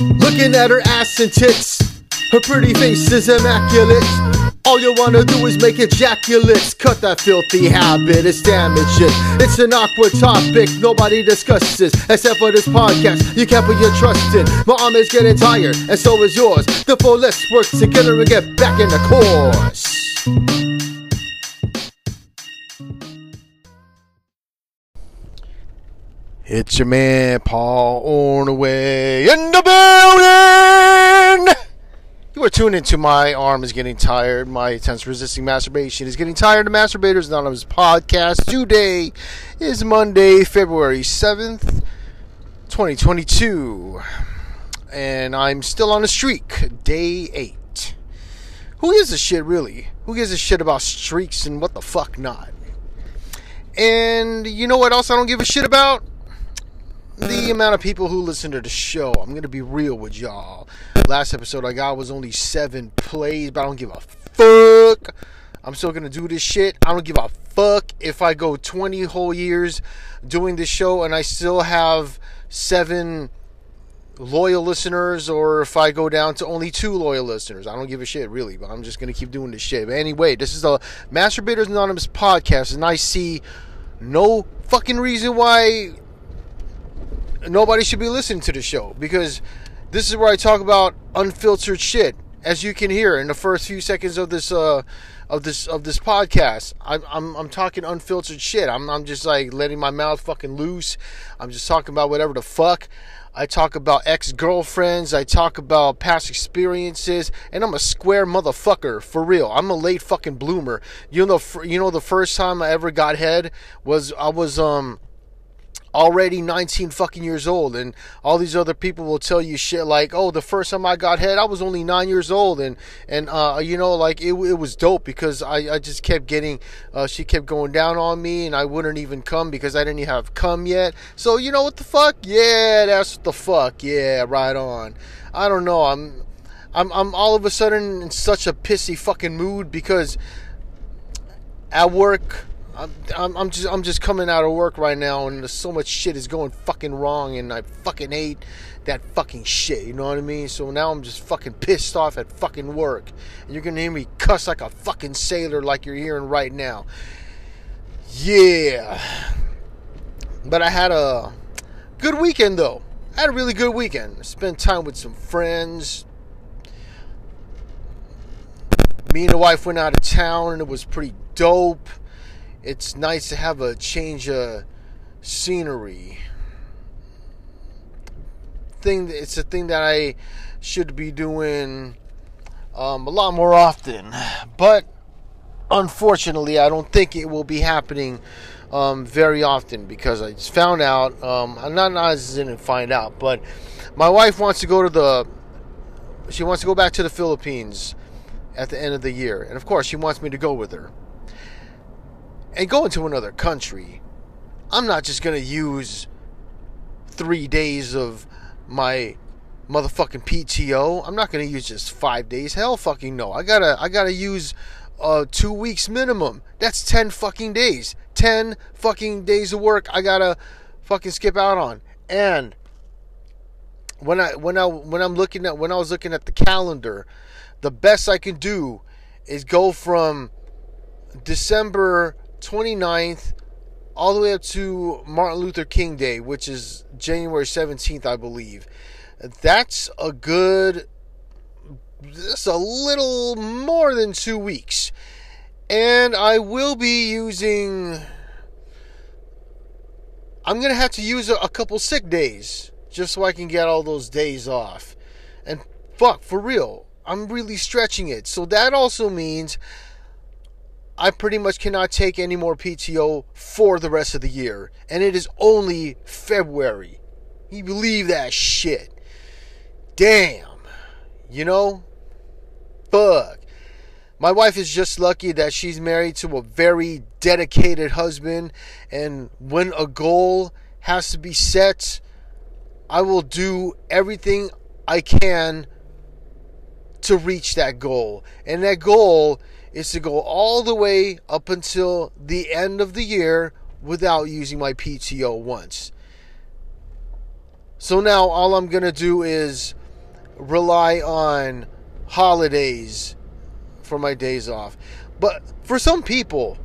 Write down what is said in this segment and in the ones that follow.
Looking at her ass and tits, her pretty face is immaculate. All you wanna do is make ejaculates. Cut that filthy habit, it's damaging. It's an awkward topic nobody discusses, except for this podcast. You can't put your trust in. My arm is getting tired, and so is yours. Therefore, let's work together and get back in the course. It's your man Paul on the way in the building. You are tuned into my arm is getting tired. My intense resisting masturbation is getting tired. The Masturbators Anonymous podcast. Today is Monday, February seventh, twenty twenty two, and I'm still on a streak. Day eight. Who gives a shit really? Who gives a shit about streaks and what the fuck not? And you know what else I don't give a shit about? The amount of people who listen to the show. I'm to be real with y'all. Last episode I got was only seven plays, but I don't give a fuck. I'm still to do this shit. I don't give a fuck if I go 20 whole years doing this show and I still have seven loyal listeners or if I go down to only two loyal listeners. I don't give a shit, really, but I'm just going to keep doing this shit. But anyway, this is the Masturbators Anonymous podcast, and I see no fucking reason why nobody should be listening to the show because this is where I talk about unfiltered shit. As you can hear in the first few seconds of this uh, of this of this podcast, I'm, I'm I'm talking unfiltered shit. I'm I'm just like letting my mouth fucking loose. I'm just talking about whatever the fuck. I talk about ex girlfriends. I talk about past experiences, and I'm a square motherfucker for real. I'm a late fucking bloomer. You know, you know, the first time I ever got head was I was um already 19 fucking years old and all these other people will tell you shit like oh the first time i got head i was only nine years old and and uh, you know like it, it was dope because i, I just kept getting uh, she kept going down on me and i wouldn't even come because i didn't even have come yet. So you know what the fuck? Yeah that's what the fuck. Yeah right on. I don't know. I'm i'm, I'm all of a sudden in such a pissy fucking mood because at work I'm, I'm, just I'm just coming out of work right now and so much shit is going fucking wrong and I fucking hate that fucking shit, you know what I mean? So now I'm just fucking pissed off at fucking work. And you're gonna hear me cuss like a fucking sailor like you're hearing right now. Yeah. But I had a good weekend though. I had a really good weekend. spent time with some friends. Me and the wife went out of town and it was pretty dope it's nice to have a change of scenery. Thing it's a thing that I should be doing um, a lot more often, but unfortunately, I don't think it will be happening um, very often because I just found out. Um, I'm not as didn't find out, but my wife wants to go to the. She wants to go back to the Philippines at the end of the year, and of course, she wants me to go with her and going to another country, I'm not just gonna use three days of my motherfucking PTO. I'm not gonna use just five days. Hell, fucking no. I gotta, I gotta use uh, two weeks minimum. That's ten fucking days. Ten fucking days of work. I gotta fucking skip out on. And when I, when I, when I'm looking at, when I was looking at the calendar, the best I can do is go from December 29th all the way up to Martin Luther King Day, which is January 17th, I believe. That's a good, that's a little more than two weeks. And I will be using, I'm going to have to use a, a couple sick days just so I can get all those days off. And fuck, for real, I'm really stretching it. So that also means I pretty much cannot take any more PTO for the rest of the year. And it is only February. You believe that shit. Damn. You know? Fuck. My wife is just lucky that she's married to a very dedicated husband. And when a goal has to be set, I will do everything I can to reach that goal. And that goal is to go all the way up until the end of the year without using my PTO once. So now all I'm going to do is rely on holidays for my days off. But for some people,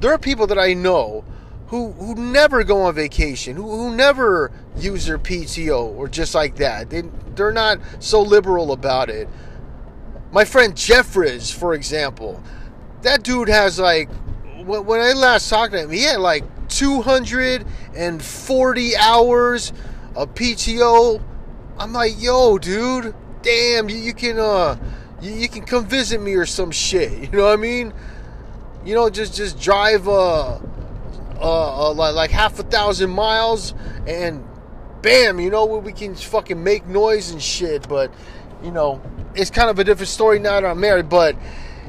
there are people that I know who who never go on vacation, who, who never use their PTO or just like that. They they're not so liberal about it. My friend Jeffries, for example, that dude has like when I last talked to him, he had like 240 hours of PTO. I'm like, yo, dude, damn, you, you can uh, you, you, can come visit me or some shit. You know what I mean? You know, just just drive uh, uh, uh like, like half a thousand miles and bam, you know, we can fucking make noise and shit. But you know, it's kind of a different story now that I'm married. But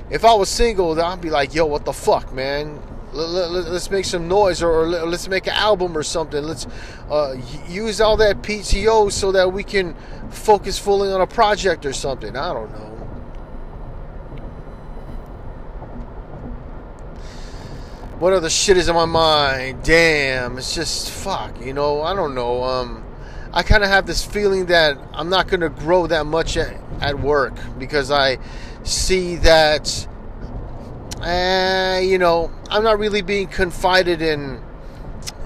if I was single, I'd be like, yo, what the fuck, man? let's make some noise or let's make an album or something let's uh, use all that pto so that we can focus fully on a project or something i don't know what other shit is in my mind damn it's just fuck you know i don't know um i kind of have this feeling that i'm not going to grow that much at, at work because i see that uh, you know, I'm not really being confided in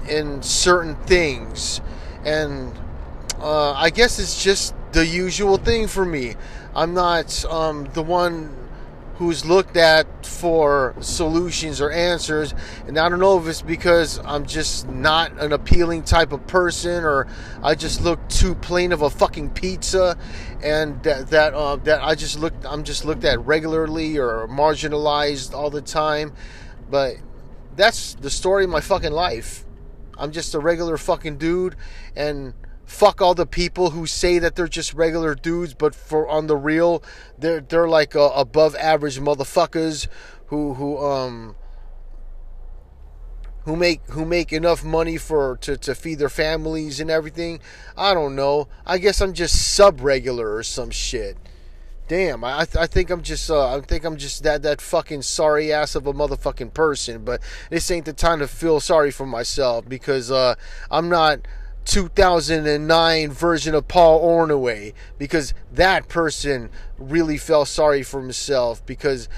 in certain things, and uh, I guess it's just the usual thing for me. I'm not um, the one who's looked at for solutions or answers. And I don't know if it's because I'm just not an appealing type of person or I just look too plain of a fucking pizza and that that, uh, that I just look I'm just looked at regularly or marginalized all the time. But that's the story of my fucking life. I'm just a regular fucking dude and fuck all the people who say that they're just regular dudes, but for on the real, they're they're like uh, above average motherfuckers who who um who make who make enough money for to, to feed their families and everything. I don't know. I guess I'm just sub regular or some shit. Damn, I, I think I'm just uh, I think I'm just that that fucking sorry ass of a motherfucking person. But this ain't the time to feel sorry for myself because uh, I'm not 2009 version of Paul Ornaway because that person really felt sorry for himself because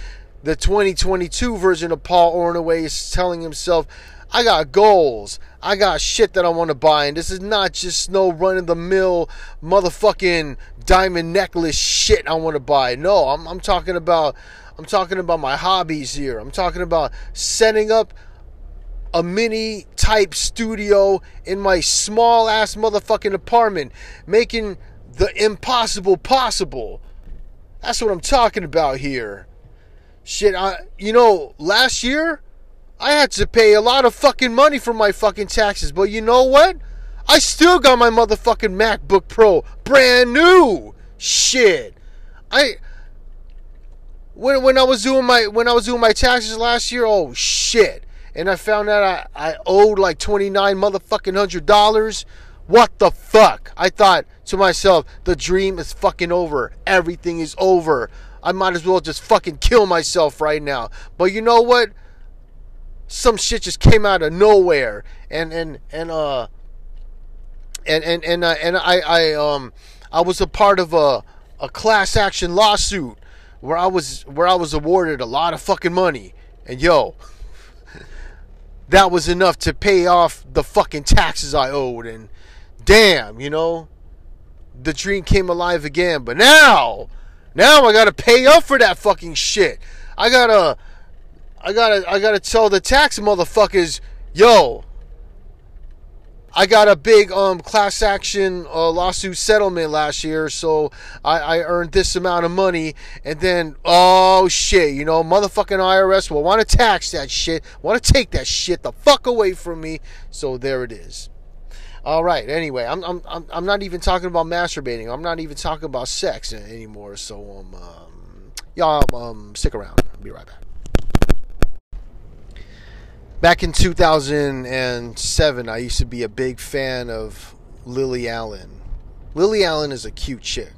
the 2022 version of Paul Ornaway is telling himself, I got goals. I got shit that I want to buy. And this is not just no run of the mill motherfucking diamond necklace shit I want to buy. No, I'm, I'm talking about I'm talking about my hobbies here. I'm talking about setting up a mini type studio in my small ass motherfucking apartment, making the impossible possible. That's what I'm talking about here. Shit, I you know, last year I had to pay a lot of fucking money for my fucking taxes, but you know what? I still got my motherfucking MacBook Pro brand new. Shit. I when when I was doing my when I was doing my taxes last year, oh shit and I found out I, I owed like 29 motherfucking hundred dollars. What the fuck? I thought to myself, the dream is fucking over. Everything is over. I might as well just fucking kill myself right now. But you know what? Some shit just came out of nowhere, and and and uh, and and and uh, and I I um I was a part of a a class action lawsuit where I was where I was awarded a lot of fucking money, and yo that was enough to pay off the fucking taxes I owed. And damn, you know, the dream came alive again. But now, now I gotta pay up for that fucking shit. I gotta, I gotta, I gotta tell the tax motherfuckers, yo, I got a big um, class action uh, lawsuit settlement last year, so I, I, earned this amount of money, and then oh shit, you know, motherfucking IRS will want to tax that shit, want to take that shit the fuck away from me. So there it is. All right. Anyway, I'm I'm I'm not even talking about masturbating. I'm not even talking about sex anymore. So um, um y'all um stick around. I'll be right back back in 2007, I used to be a big fan of Lily Allen. Lily Allen is a cute chick.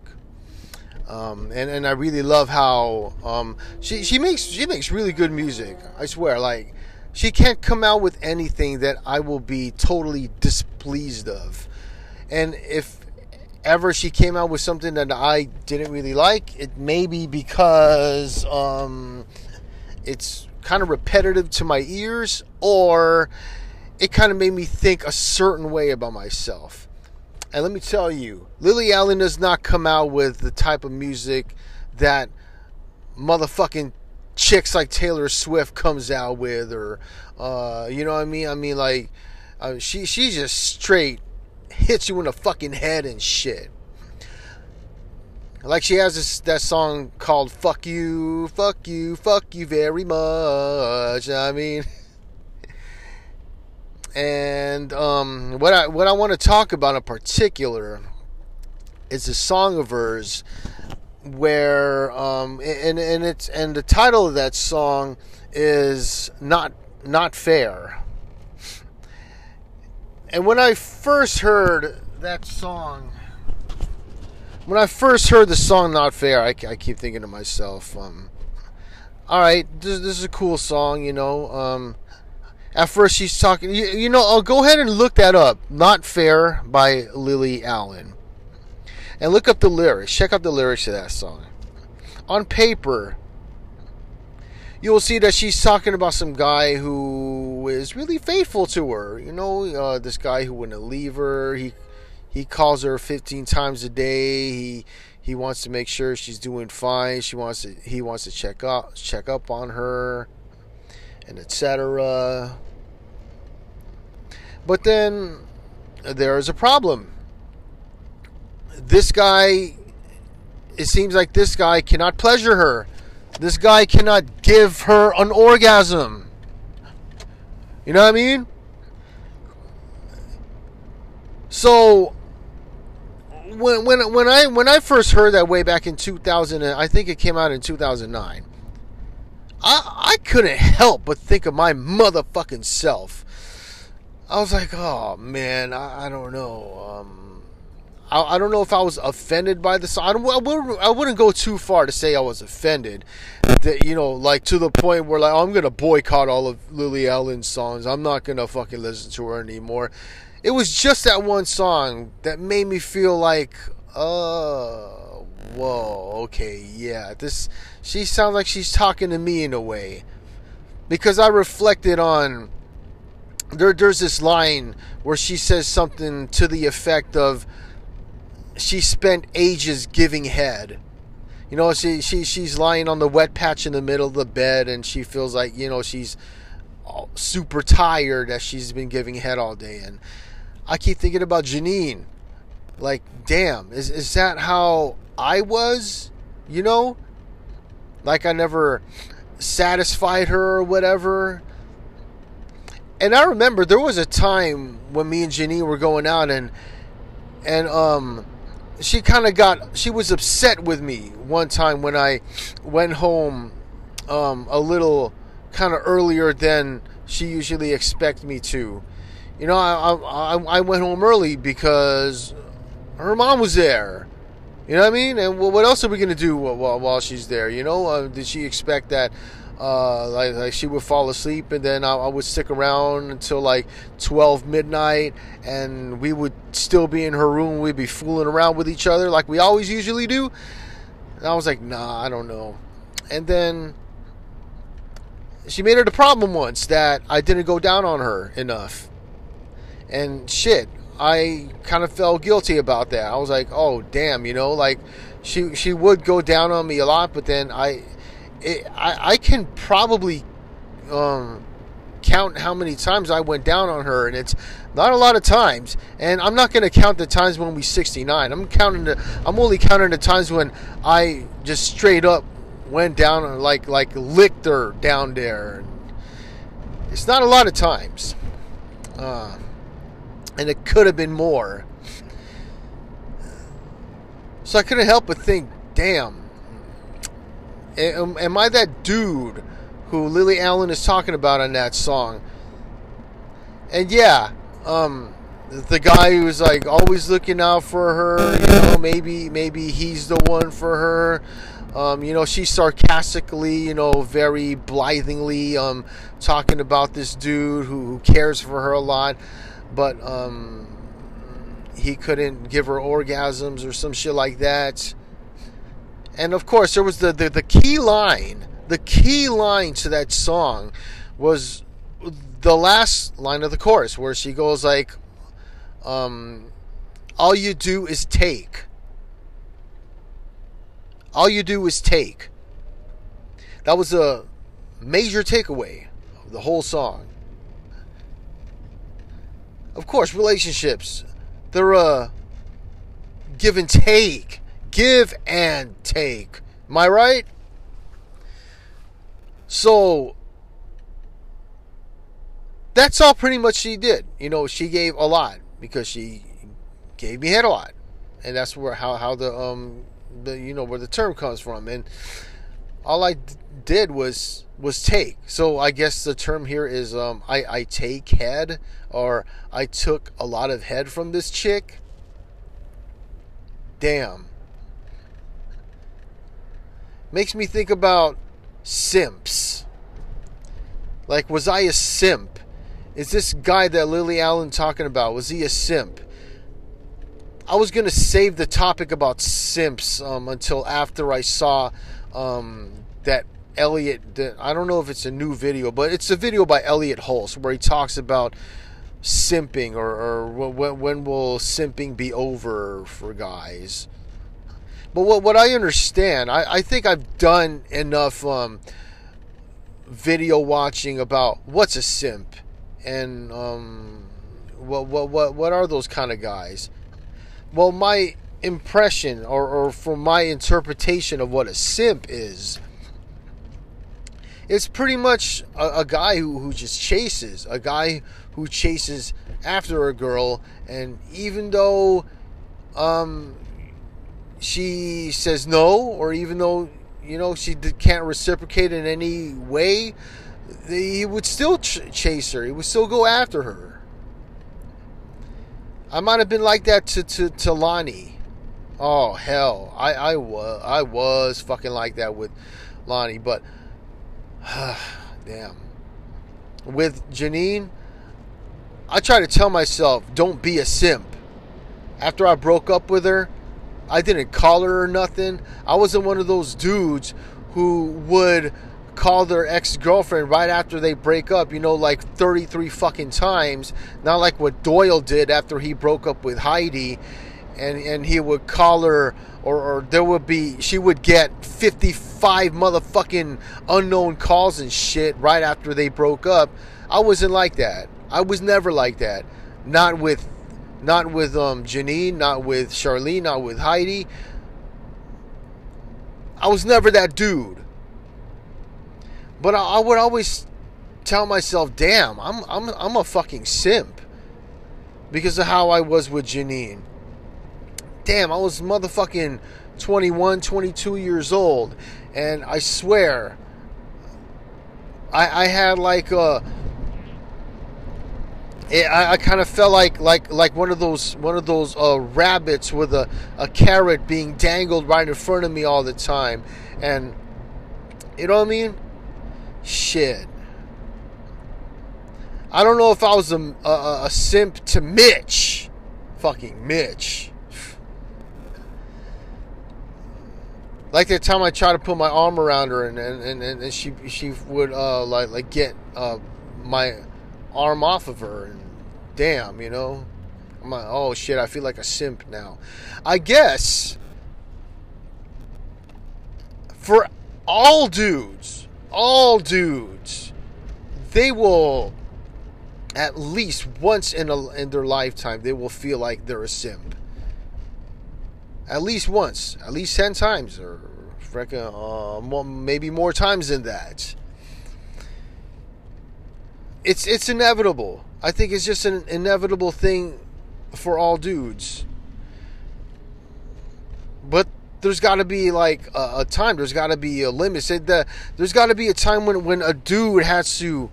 Um, and, and I really love how um, she, she makes she makes really good music. I swear, like she can't come out with anything that I will be totally displeased of. And if ever she came out with something that I didn't really like, it may be because um, it's kind of repetitive to my ears, or it kind of made me think a certain way about myself. And let me tell you, Lily Allen does not come out with the type of music that motherfucking chicks like Taylor Swift comes out with, or uh, you know what I mean? I mean, like uh, she she just straight hits you in the fucking head and shit. Like she has this that song called "Fuck You, Fuck You, Fuck You Very Much." I mean, and um, what I what I want to talk about in particular is a song of hers where um, and and it's and the title of that song is not not fair. And when I first heard that song, when I first heard the song "Not Fair," I, I keep thinking to myself, um, "All right, this, this, is a cool song, you know." Um, at first, she's talking, you, you know. I'll go ahead and look that up. "Not Fair" by Lily Allen and look up the lyrics. Check out the lyrics of that song. On paper, you will see that she's talking about some guy who is really faithful to her. You know, uh, this guy who wouldn't leave her. He he calls her 15 times a day. He he wants to make sure she's doing fine. She wants to he wants to check up check up on her, and etc. But then there is a problem this guy, it seems like this guy cannot pleasure her. This guy cannot give her an orgasm. You know what I mean? So when when when I when I first heard that way back in 2000, I think it came out in 2009. I I couldn't help but think of my motherfucking self. I was like, oh man, I, I don't know. Um, I, I don't know if I was offended by the song. I, don't, I, wouldn't, I wouldn't go too far to say I was offended. That you know, like to the point where like oh, I'm gonna boycott all of Lily Allen's songs. I'm not gonna fucking listen to her anymore. It was just that one song that made me feel like, uh, whoa, okay, yeah, this. She sounds like she's talking to me in a way, because I reflected on. There, there's this line where she says something to the effect of she spent ages giving head. You know, she, she she's lying on the wet patch in the middle of the bed, and she feels like you know she's super tired as she's been giving head all day. And I keep thinking about Janine. Like, damn, is is that how I was? You know, like I never satisfied her or whatever. And I remember there was a time when me and Janine were going out and and um she kind of got she was upset with me one time when I went home um, a little kind of earlier than she usually expects me to. You know, I, I I went home early because her mom was there. You know what I mean? And what else are we gonna do while while she's there? You know, uh, did she expect that? Uh, like, like, she would fall asleep and then I, I, would stick around until like 12 midnight and we would still be in her room we'd be fooling around with each other like we always usually do and i was like nah i don't know and then she made it a problem once that i didn't go down on her enough and shit i kind of felt guilty about that i was like oh damn you know like she she would go down on me a lot but then i it, I, I can probably um, count how many times I went down on her, and it's not a lot of times. And I'm not going to count the times when we 69. I'm counting the. I'm only counting the times when I just straight up went down and like like licked her down there. It's not a lot of times, uh, and it could have been more. So I couldn't help but think, damn am, am I that dude who Lily Allen is talking about on that song? And yeah, um, the guy who's like always looking out for her, you know, maybe maybe he's the one for her. Um, you know, she's sarcastically, you know, very blithingly um, talking about this dude who, who cares for her a lot. But um, he couldn't give her orgasms or some shit like that. And of course, there was the, the, the key line. The key line to that song was the last line of the chorus where she goes like, um, all you do is take. All you do is take. That was a major takeaway of the whole song. Of course, relationships, they're a give and take. Give and take. Am I right? So, that's all pretty much she did. You know, she gave a lot because she gave me head a lot, and that's where how how the um the you know where the term comes from. And all I d- did was was take. So I guess the term here is um I I take head or I took a lot of head from this chick. Damn. Makes me think about simps. Like, was I a simp? Is this guy that Lily Allen talking about, was he a simp? I was gonna save the topic about simps um, until after I saw um, that Elliot. That, I don't know if it's a new video, but it's a video by Elliot Hulse where he talks about simping or, or when, when will simping be over for guys. But what what I understand, I, I think I've done enough um, video watching about what's a simp and um, what what what what are those kind of guys well, my impression or, or from my interpretation of what a simp is, it's pretty much a, a guy who, who just chases, a guy who chases after a girl, and even though um, she says no, or even though you know she can't reciprocate in any way, he would still ch- chase her. He would still go after her. I might have been like that to, to, to Lonnie. Oh hell, I I was I was fucking like that with Lonnie, but damn. With Janine, I try to tell myself, don't be a simp. After I broke up with her, I didn't call her or nothing. I wasn't one of those dudes who would call their ex girlfriend right after they break up, you know, like 33 fucking times. Not like what Doyle did after he broke up with Heidi. And, and he would call her, or, or there would be, she would get 55 motherfucking unknown calls and shit right after they broke up. I wasn't like that. I was never like that. Not with, not with um, Janine, not with Charlene, not with Heidi. I was never that dude. But I, I would always tell myself, "Damn, I'm I'm I'm a fucking simp," because of how I was with Janine. Damn, I was motherfucking 21, 22 years old, and I swear, I I had like a. It, I, I kind of felt like like like one of those one of those uh, rabbits with a, a carrot being dangled right in front of me all the time, and you know what I mean. Shit. I don't know if I was a, a, a simp to Mitch. Fucking Mitch. Like the time I tried to put my arm around her and, and, and, and she she would uh, like like get uh, my arm off of her and damn you know I'm like oh shit I feel like a simp now I guess for all dudes all dudes, they will at least once in a, in their lifetime they will feel like they're a simp. At least once, at least ten times, or uh, more, maybe more times than that. It's it's inevitable. I think it's just an inevitable thing for all dudes. But there's got to be like a, a, time. There's got to be a limit. That there's got to be a time when when a dude has to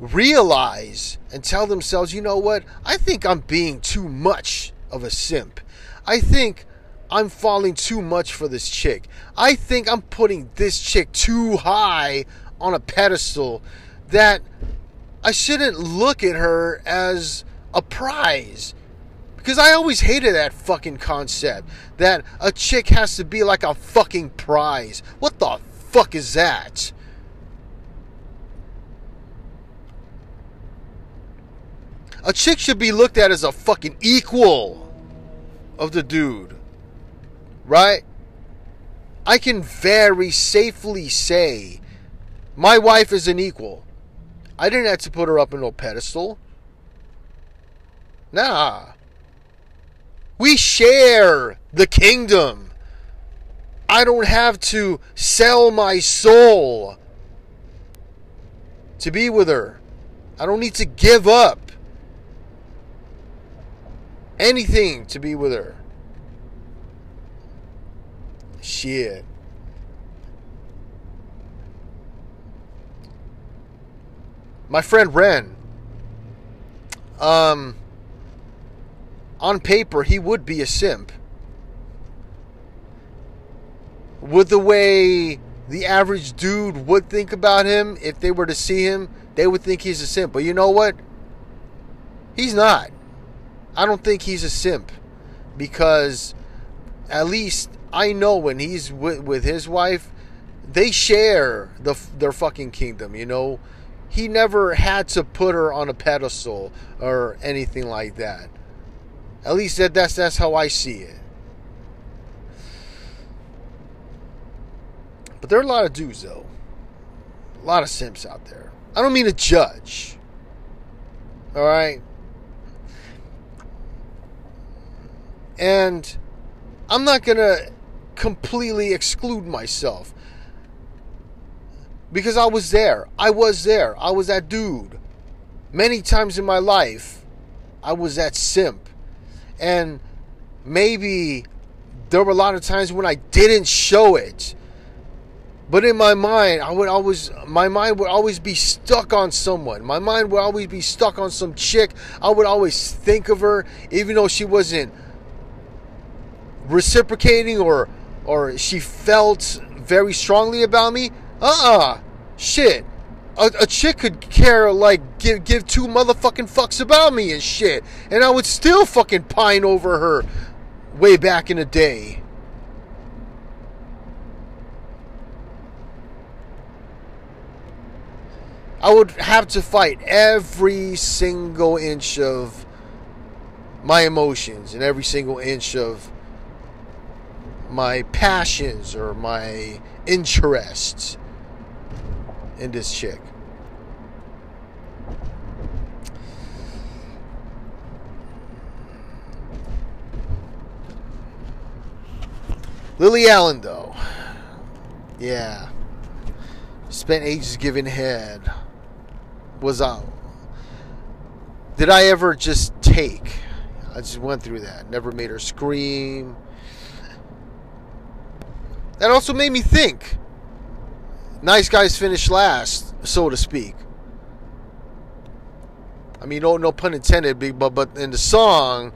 realize and tell themselves, you know what? I think I'm being too much of a simp. I think I'm falling too much for this chick. I think I'm putting this chick too high on a pedestal that I shouldn't look at her as a prize Because I always hated that fucking concept that a chick has to be like a fucking prize. What the fuck is that? A chick should be looked at as a fucking equal of the dude. Right? I can very safely say my wife is an equal. I didn't have to put her up on no pedestal. Nah. We share the kingdom. I don't have to sell my soul to be with her. I don't need to give up anything to be with her. Shit. My friend Ren. Um on paper he would be a simp. With the way the average dude would think about him if they were to see him, they would think he's a simp. But you know what? He's not. I don't think he's a simp because at least I know when he's with, with his wife, they share the their fucking kingdom. You know, he never had to put her on a pedestal or anything like that. At least that, that's that's how I see it. But there are a lot of dudes though. A lot of simps out there. I don't mean to judge. All right? And I'm not going to completely exclude myself because I was there. I was there. I was that dude. Many times in my life, I was that simp. And maybe there were a lot of times when I didn't show it. But in my mind, I would always my mind would always be stuck on someone. My mind would always be stuck on some chick. I would always think of her even though she wasn't reciprocating or or she felt very strongly about me. Uh-uh. Shit. A, a, chick could care like give give two motherfucking fucks about me and shit, and I would still fucking pine over her way back in the day. I would have to fight every single inch of my emotions and every single inch of my passions or my interests in this chick. Lily Allen, though. Yeah. Spent ages giving head. Was out. Did I ever just take? I just went through that. Never made her scream. That also made me think nice guys finish last, so to speak. I mean, no, no pun intended, but but in the song,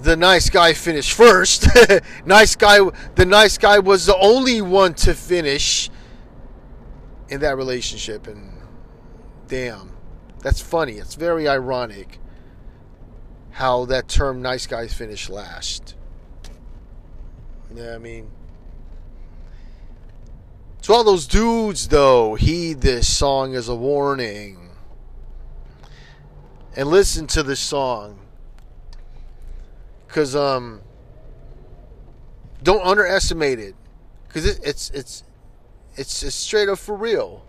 the nice guy finished first. nice guy, the nice guy was the only one to finish in that relationship, and damn, that's funny. It's very ironic how that term "nice guys finish last." Yeah, I mean, to all those dudes, though, heed this song as a warning. And listen to this song. Because, um, don't underestimate it. Because it, it's, it's, it's, it's straight up for real.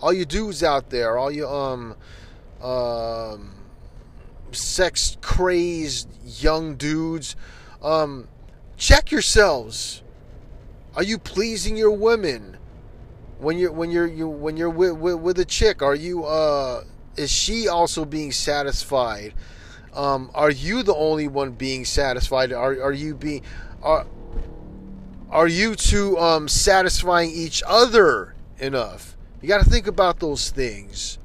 All you dudes out there, all you, um, um, sex crazed young dudes, um, check yourselves are you pleasing your women when you're when you're you when you're with, with, with a chick? Are you uh is she also being satisfied? Um, are you the only one being satisfied? Are are you being are are you two um satisfying each other enough? You got to think about those things.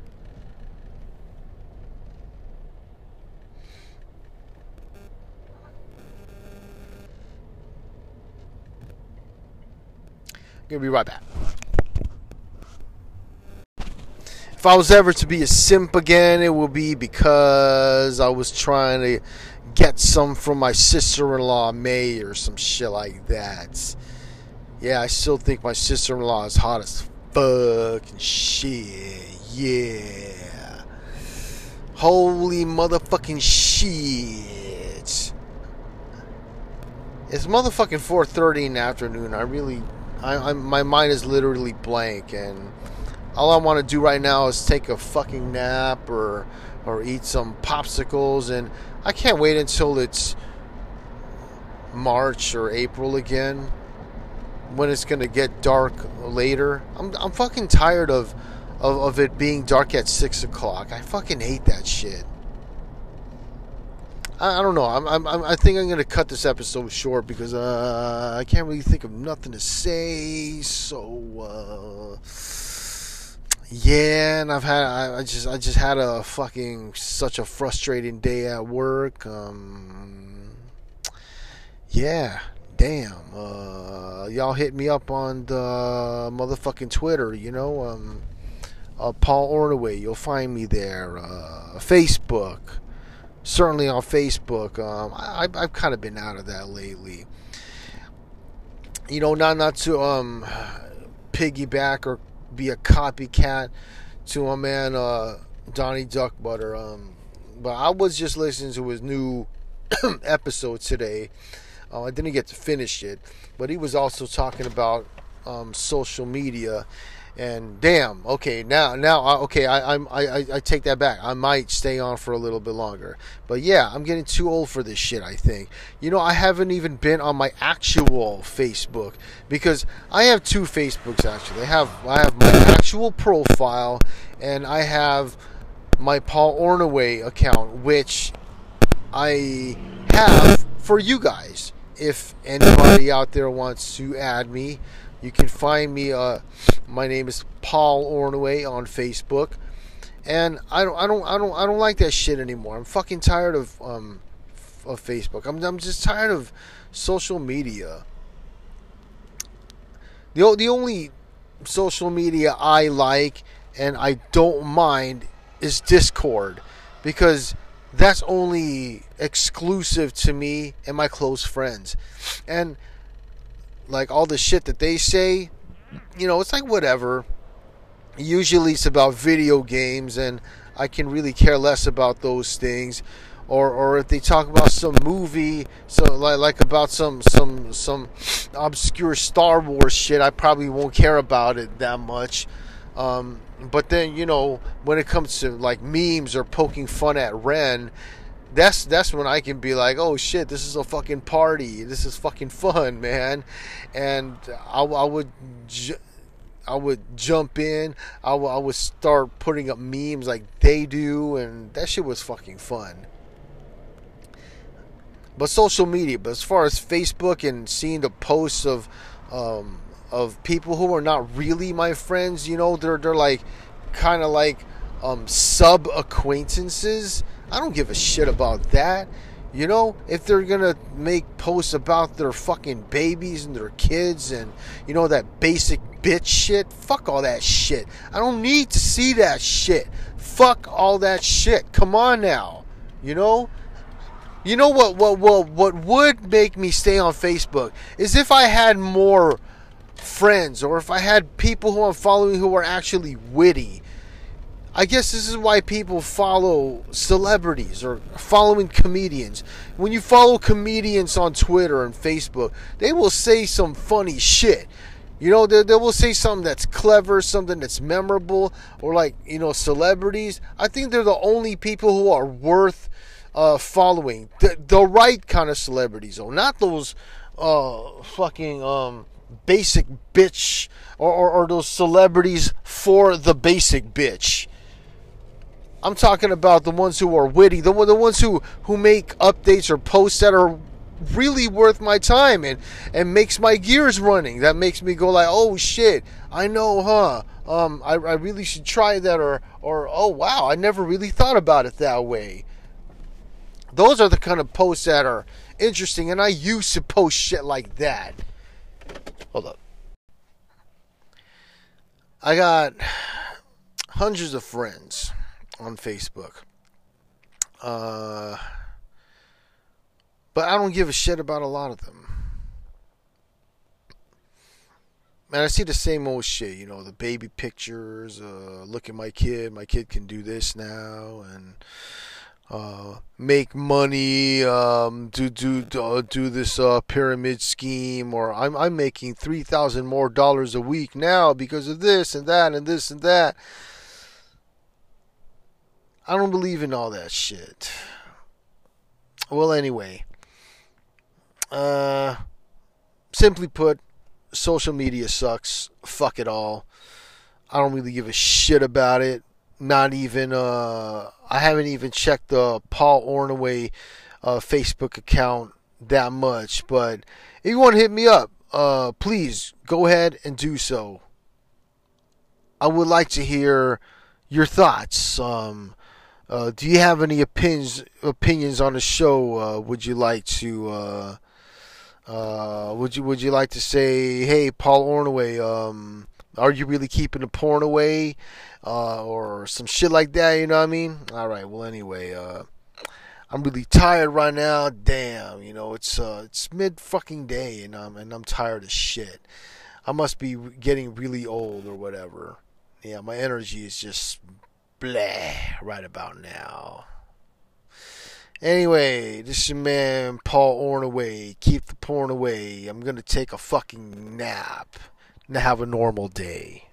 Gonna be right back. If I was ever to be a simp again, it will be because I was trying to get some from my sister-in-law May or some shit like that. Yeah, I still think my sister-in-law is hot as fucking shit. Yeah. Holy motherfucking shit. It's motherfucking 4:30 in the afternoon. I really I, I my mind is literally blank and all I want to do right now is take a fucking nap or or eat some popsicles and I can't wait until it's March or April again when it's to get dark later. I'm, I'm fucking tired of, of, of it being dark at 6 o'clock. I fucking hate that shit. I, I don't know. I'm, I'm, I think I'm going to cut this episode short because uh, I can't really think of nothing to say. So, uh, yeah, and I've had I, I, just I just had a fucking such a frustrating day at work. Um, yeah, damn. Uh, y'all hit me up on the motherfucking Twitter. You know, um, uh, Paul Ornaway. You'll find me there. Uh, Facebook, certainly on Facebook. Um, I, I've kind of been out of that lately. You know, not not to um piggyback or be a copycat to my man uh, Donnie Duckbutter. Um, but I was just listening to his new episode today. Uh, I didn't get to finish it, but he was also talking about um, social media and damn, okay, now now okay, I I'm, I I take that back. I might stay on for a little bit longer, but yeah, I'm getting too old for this shit. I think. You know, I haven't even been on my actual Facebook because I have two Facebooks actually. I have I have my actual profile and I have my Paul Ornaway account, which I have for you guys. If anybody out there wants to add me, you can find me. Uh, my name is Paul Ornaway on Facebook, and I don't, I don't, I don't, I don't like that shit anymore. I'm fucking tired of um, of Facebook. I'm, I'm just tired of social media. The the only social media I like and I don't mind is Discord because that's only exclusive to me and my close friends. And like all the shit that they say, you know, it's like whatever. Usually it's about video games, and I can really care less about those things. Or, or if they talk about some movie, so like, like about some some some obscure Star Wars shit, I probably won't care about it that much. Um, but then you know when it comes to like memes or poking fun at Ren, that's that's when I can be like, oh shit, this is a fucking party. This is fucking fun, man. And I, I would. Ju- I would jump in. I, w- I would start putting up memes like they do, and that shit was fucking fun. But social media, but as far as Facebook and seeing the posts of um, of people who are not really my friends, you know, they're they're like kind of like um, sub acquaintances I don't give a shit about that. You know, if they're gonna make posts about their fucking babies and their kids and you know that basic bitch shit, fuck all that shit. I don't need to see that shit. Fuck all that shit. Come on now. You know? You know what what what what would make me stay on Facebook is if I had more friends or if I had people who I'm following who are actually witty I guess this is why people follow celebrities or following comedians. When you follow comedians on Twitter and Facebook, they will say some funny shit. You know, they, they will say something that's clever, something that's memorable, or like, you know, celebrities. I think they're the only people who are worth uh, following. The, the right kind of celebrities, though, not those uh, fucking um, basic bitch or, or, or those celebrities for the basic bitch. I'm talking about the ones who are witty, the the ones who who make updates or posts that are really worth my time and and makes my gears running. That makes me go like, oh shit, I know, huh? Um, I, I really should try that, or or oh wow, I never really thought about it that way. Those are the kind of posts that are interesting, and I used to post shit like that. Hold up. I got hundreds of friends on Facebook. Uh, but I don't give a shit about a lot of them. Man, I see the same old shit, you know, the baby pictures, uh, look at my kid, my kid can do this now, and uh, make money, um, do do do, uh, do this uh, pyramid scheme, or I'm I'm making three thousand more dollars a week now because of this and that and this and that. I don't believe in all that shit. Well, anyway, uh, simply put, social media sucks. Fuck it all. I don't really give a shit about it. Not even uh, I haven't even checked the Paul Ornaway uh, Facebook account that much. But if you want to hit me up, uh, please go ahead and do so. I would like to hear your thoughts. Um, uh, do you have any opinions opinions on the show? Uh, would you like to uh, uh, would you would you like to say, hey, Paul Ornaway, um, are you really keeping the porn away, uh, or some shit like that? You know what I mean? All right. Well, anyway, uh, I'm really tired right now. Damn, you know it's it's mid fucking day, and I'm and I'm tired of shit. I must be getting really old or whatever. Yeah, my energy is just blah right about now. Anyway, this is your man Paul Ornaway. Keep the porn away. I'm gonna take a fucking nap and have a normal day.